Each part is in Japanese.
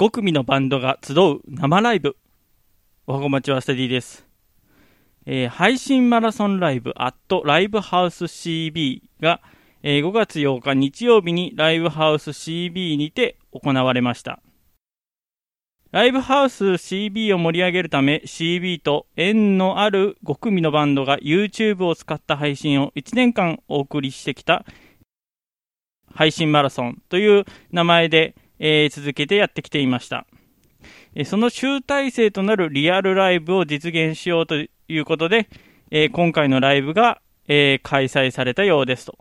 5組のバンドが集う生ライブ。おはこまちはスタディです。えー、配信マラソンライブアットライブハウス CB が、えー、5月8日日曜日にライブハウス CB にて行われました。ライブハウス CB を盛り上げるため CB と縁のある5組のバンドが YouTube を使った配信を1年間お送りしてきた配信マラソンという名前で、えー、続けてやってきていました。その集大成となるリアルライブを実現しようということで、えー、今回のライブが、えー、開催されたようですと。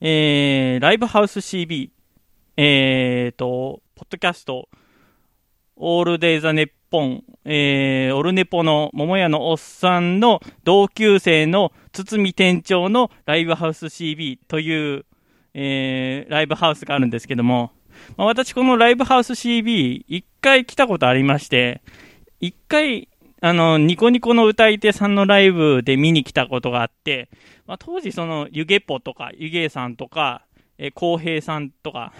えー、ライブハウス CB、えーと、ポッドキャスト、オールデイザネッポン、えー、オルネポの桃屋のおっさんの同級生の堤店長のライブハウス CB という、えー、ライブハウスがあるんですけども、まあ、私このライブハウス CB 一回来たことありまして、一回、あの、ニコニコの歌い手さんのライブで見に来たことがあって、まあ、当時その、湯気ぽとか、湯気さんとか、えー、浩平さんとか、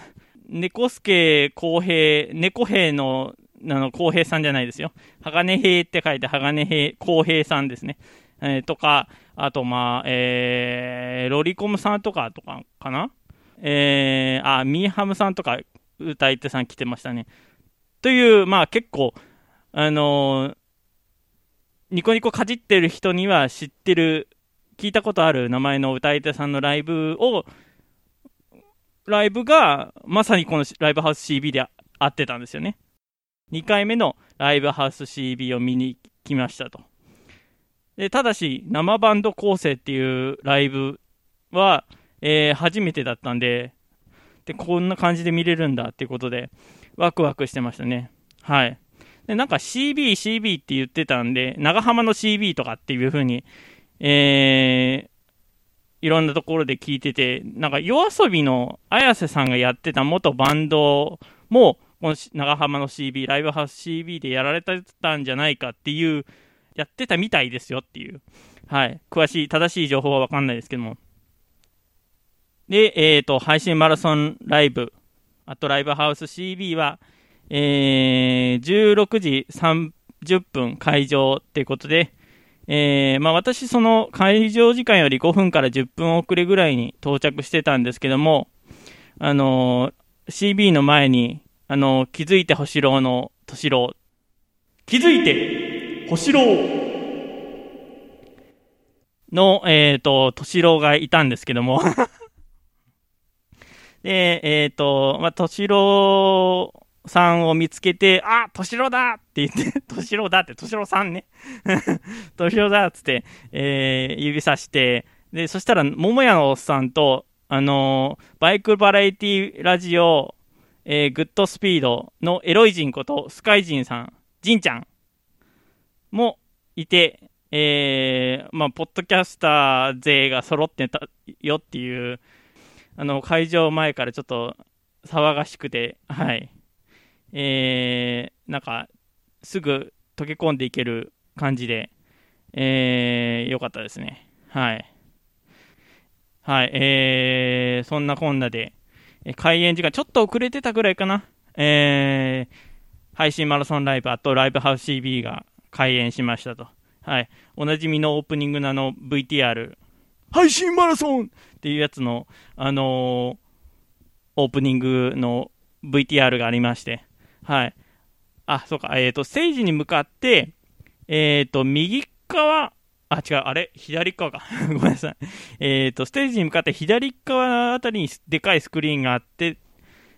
猫助浩平、猫兵のあの、浩平さんじゃないですよ。鋼平って書いて、鋼平、浩平さんですね。えー、とか、あと、まあ、えー、ロリコムさんとか、とか、かなえー、あ、ミーハムさんとか、歌い手さん来てましたね。という、まあ結構、あのー、ニコニコかじってる人には知ってる、聞いたことある名前の歌い手さんのライブを、ライブが、まさにこのライブハウス CB であってたんですよね。2回目のライブハウス CB を見に来ましたと。でただし、生バンド構成っていうライブは、えー、初めてだったんでで、こんな感じで見れるんだっていうことで、ワクワクしてましたね。はい。で、なんか CB、CB って言ってたんで、長浜の CB とかっていう風に、えー、いろんなところで聞いてて、なんか夜遊びの綾瀬さんがやってた元バンドも、この長浜の CB、ライブハウス CB でやられてたんじゃないかっていう、やってたみたいですよっていう、はい、詳しい、正しい情報はわかんないですけども。で、えっ、ー、と、配信マラソンライブ、あとライブハウス CB は、えー、16時30分会場ってことで、えー、まあ私、その会場時間より5分から10分遅れぐらいに到着してたんですけども、あのー、CB の前に、あの、気づいて星郎の敏郎。気づいて星郎の、えっ、ー、と、敏郎がいたんですけどもで、えっ、ー、と、まあ、敏郎さんを見つけて、あ、敏郎だって言って、敏郎だって、敏郎さんね。敏郎だっつって、えー、指さして、で、そしたら、桃屋のおっさんと、あのー、バイクバラエティラジオえー、グッドスピードのエロイジンことスカイジンさん、ジンちゃんもいて、えー、まあ、ポッドキャスター勢が揃ってたよっていう、あの、会場前からちょっと騒がしくて、はい。えー、なんか、すぐ溶け込んでいける感じで、えー、よかったですね。はい。はい、えー、そんなこんなで、開演時間ちょっと遅れてたぐらいかな。えー、配信マラソンライブ、あとライブハウス CB が開演しましたと。はい。おなじみのオープニングのの VTR、配信マラソンっていうやつの、あのー、オープニングの VTR がありまして、はい。あ、そうか、えっ、ー、と、ステージに向かって、えっ、ー、と、右側、あ、違う、あれ？左側か。ごめんなさい。えっ、と、ステージに向かって左側あたりにでかいスクリーンがあって、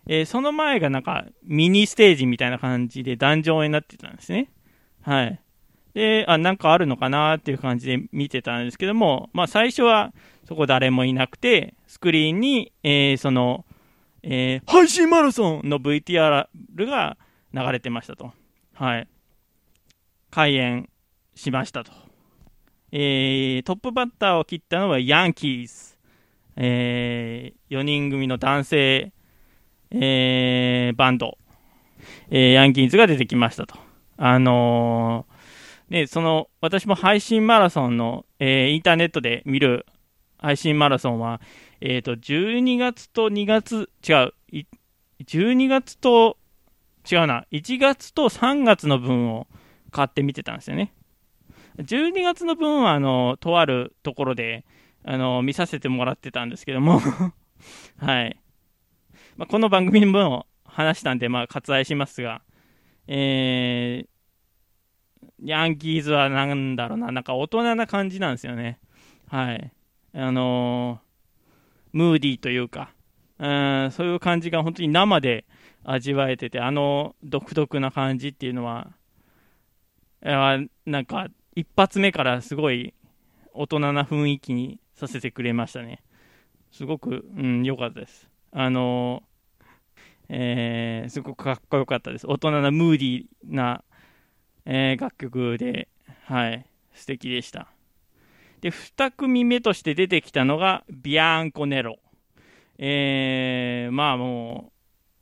えー、その前がなんかミニステージみたいな感じで壇上になってたんですね。はい。で、あ、なんかあるのかなっていう感じで見てたんですけども、まあ最初はそこ誰もいなくて、スクリーンに、えー、その、えー、配信マラソンの VTR が流れてましたと。はい。開演しましたと。えー、トップバッターを切ったのはヤンキース。えー、4人組の男性、えー、バンド、えー、ヤンキーズが出てきましたと。あのー、ね、その、私も配信マラソンの、えー、インターネットで見る配信マラソンは、えっ、ー、と、12月と2月、違う、12月と違うな、1月と3月の分を買って見てたんですよね。12月の分は、あの、とあるところで、あの、見させてもらってたんですけども はい。まあ、この番組の分を話したんで、まあ、割愛しますが、えー、ヤンキーズはなんだろうな、なんか大人な感じなんですよね。はい。あのー、ムーディーというか、うん、そういう感じが本当に生で味わえてて、あの独特な感じっていうのは、なんか一発目からすごい大人な雰囲気にさせてくれましたね。すごく、うん、良かったです。あのえー、すごくかっこよかったです。大人なムーディーな、えー、楽曲で、はい、素敵でした。で、2組目として出てきたのが、ビアンコネロ。えー、まあもう、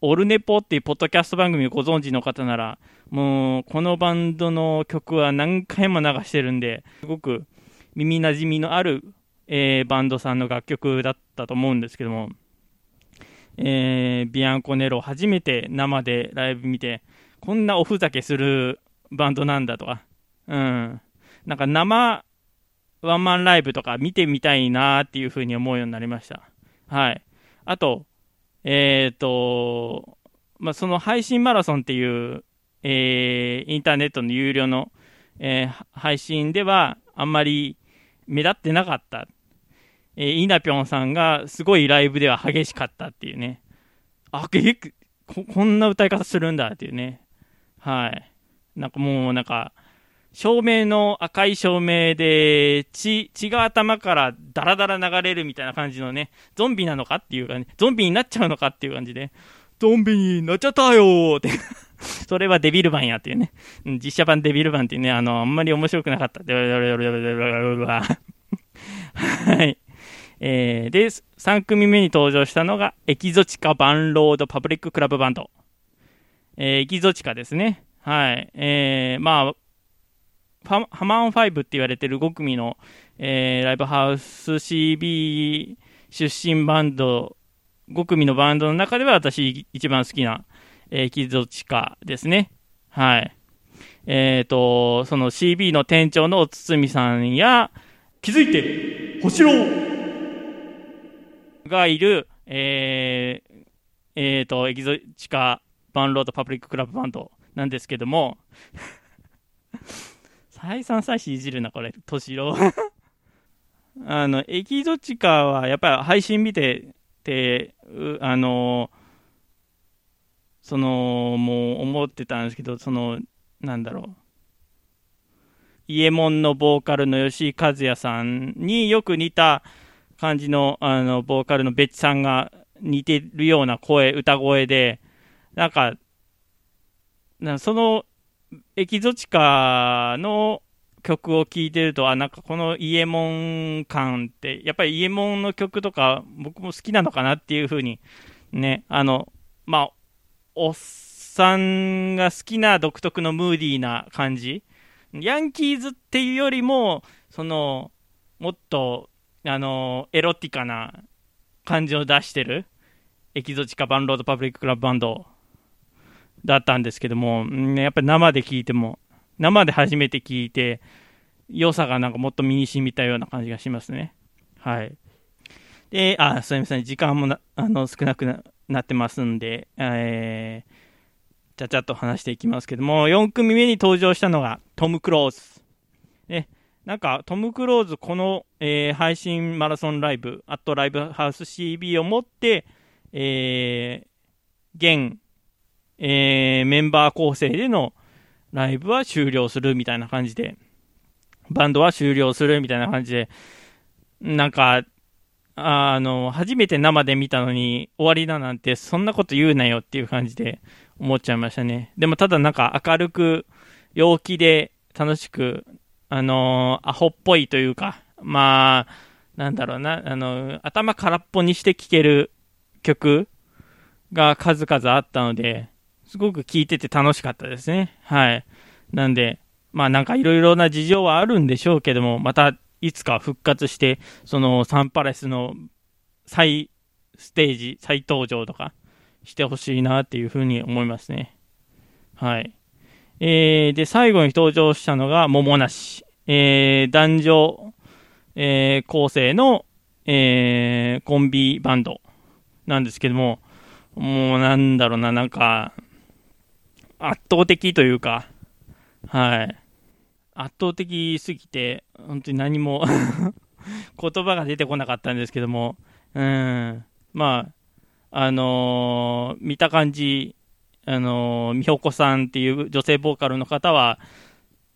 オルネポっていうポッドキャスト番組をご存知の方なら、もう、このバンドの曲は何回も流してるんで、すごく耳なじみのある、えー、バンドさんの楽曲だったと思うんですけども、えー、ビアンコネロ初めて生でライブ見て、こんなおふざけするバンドなんだとか、うん。なんか生ワンマンライブとか見てみたいなっていうふうに思うようになりました。はい。あと、えっ、ー、と、まあ、その配信マラソンっていう、えー、インターネットの有料の、えー、配信ではあんまり目立ってなかった。えー、イナピョンさんがすごいライブでは激しかったっていうね。あ、えこ、こんな歌い方するんだっていうね。はい。なんかもうなんか、照明の赤い照明で血、血が頭からダラダラ流れるみたいな感じのね、ゾンビなのかっていうかね、ゾンビになっちゃうのかっていう感じで、ゾンビになっちゃったよーって それはデビル版やっていうね。実写版デビル版っていうね、あの、あんまり面白くなかった。はい。えー、で、3組目に登場したのが、エキゾチカバンロードパブリッククラブバンド。えー、エキゾチカですね。はい。えー、まあ、ハマーン5って言われてる5組の、えー、ライブハウス CB 出身バンド、5組のバンドの中では私一番好きな、えー、エキゾチカですね。はい。えっ、ー、と、その CB の店長のお堤さんや、気づいて、星郎がいる、えー、えー、と、エキゾチカバンロードパブリッククラブバンドなんですけども、再三再四いじるな、これ、敏郎。あの、エキゾチカはやっぱり配信見てて、あの、その、もう思ってたんですけど、その、なんだろう。イエモンのボーカルの吉井和也さんによく似た感じの、あの、ボーカルの別さんが似てるような声、歌声で、なんか、その、エキゾチカの曲を聴いてると、あ、なんかこのイエモン感って、やっぱりイエモンの曲とか僕も好きなのかなっていうふうに、ね、あの、まあ、おっさんが好きな独特のムーディーな感じ。ヤンキーズっていうよりも、その、もっとあのエロティカな感じを出してるエキゾチカバンロードパブリッククラブバンドだったんですけども、やっぱり生で聴いても、生で初めて聴いて、良さがなんかもっと身に染みたような感じがしますね。はい。で、あ、すみません、時間もなあの少なくなってますんで、えー、ちゃちゃっと話していきますけども、4組目に登場したのがトム・クローズ。ね、なんかトム・クローズ、この、えー、配信マラソンライブ、アットライブハウス CB をもって、えー、現、えー、メンバー構成でのライブは終了するみたいな感じで、バンドは終了するみたいな感じで、なんか、あの、初めて生で見たのに終わりだなんて、そんなこと言うなよっていう感じで思っちゃいましたね。でもただなんか明るく、陽気で楽しくあのー、アホっぽいというか、まあ、なんだろうな、あのー、頭空っぽにして聴ける曲が数々あったので、すごく聴いてて楽しかったですね。はい。なんで、まあなんかいろいろな事情はあるんでしょうけども、またいつか復活して、そのサンパレスの再ステージ、再登場とかしてほしいなっていうふうに思いますね。はい。えー、で、最後に登場したのが、桃梨。えー、男女、えー、構成の、えー、コンビバンドなんですけども、もうなんだろうな、なんか、圧倒的というか、はい。圧倒的すぎて、本当に何も 言葉が出てこなかったんですけども、うん、まあ、あのー、見た感じ、あのー、美穂子さんっていう女性ボーカルの方は、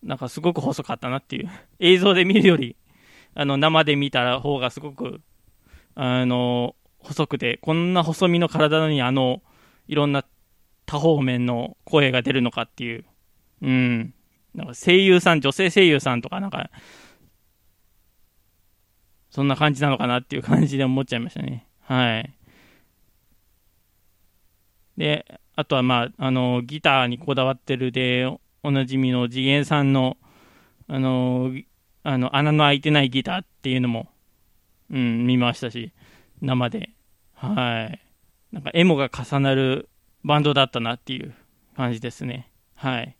なんかすごく細かったなっていう、映像で見るより、あの、生で見た方がすごく、あのー、細くて、こんな細身の体にあの、いろんな多方面の声が出るのかっていう、うん、なんか声優さん、女性声優さんとか、なんか、そんな感じなのかなっていう感じで思っちゃいましたね。はい。で、あとはまあ、あの、ギターにこだわってるで、おなじみの次元さんの、あの、あの、穴の開いてないギターっていうのも、うん、見ましたし、生で。はい。なんか、エモが重なるバンドだったなっていう感じですね。はい。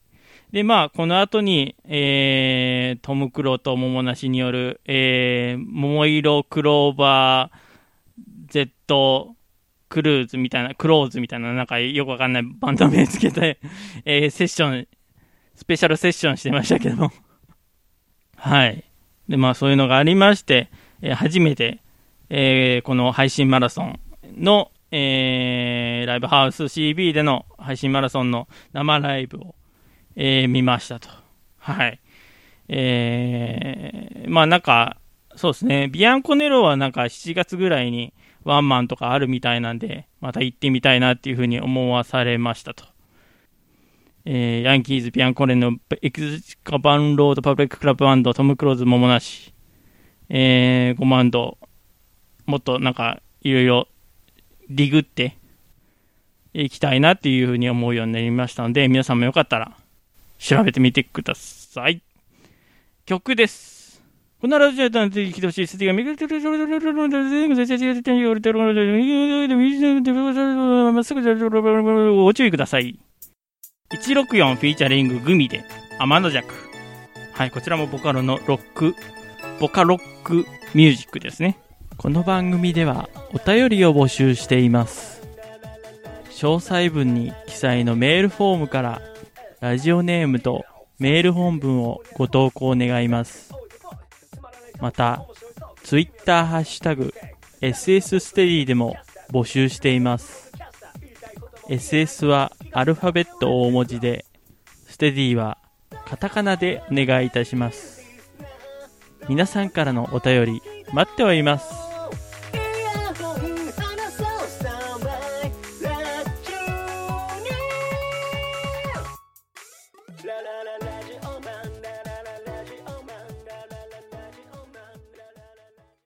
で、まあ、この後に、えー、トム・クロと桃梨による、えー、桃色クローバー Z クルーズみたいな、クローズみたいな、なんかよくわかんないバンド名つけて、えー、セッション、スペシャルセッションしてましたけども はい。で、まあ、そういうのがありまして、えー、初めて、えー、この配信マラソンの、えー、ライブハウス CB での配信マラソンの生ライブを、えー、見ましたと。はい。えー、まあなんか、そうですね、ビアンコネロはなんか7月ぐらいにワンマンとかあるみたいなんで、また行ってみたいなっていうふうに思わされましたと。えー、ヤンキーズ、ビアンコネロのエクスカバンロードパブリッククラブバンド、トム・クローズ、モモナシ、えー、5万ド、もっとなんかいろいろリグっていきたいなっていうふうに思うようになりましたので、皆さんもよかったら調べてみてください。曲です。このラジオで聞いてほしい。スティが右手で、まっすぐご注意ください。164フィーチャリンググミで天の弱。はい、こちらもボカロのロック、ボカロックミュージックですね。この番組ではお便りを募集しています。詳細文に記載のメールフォームからラジオネームとメール本文をご投稿願います。また、ツイッターハッシュタグ SS ステディでも募集しています。SS はアルファベット大文字で、ステディはカタカナでお願いいたします。皆さんからのお便り待っております。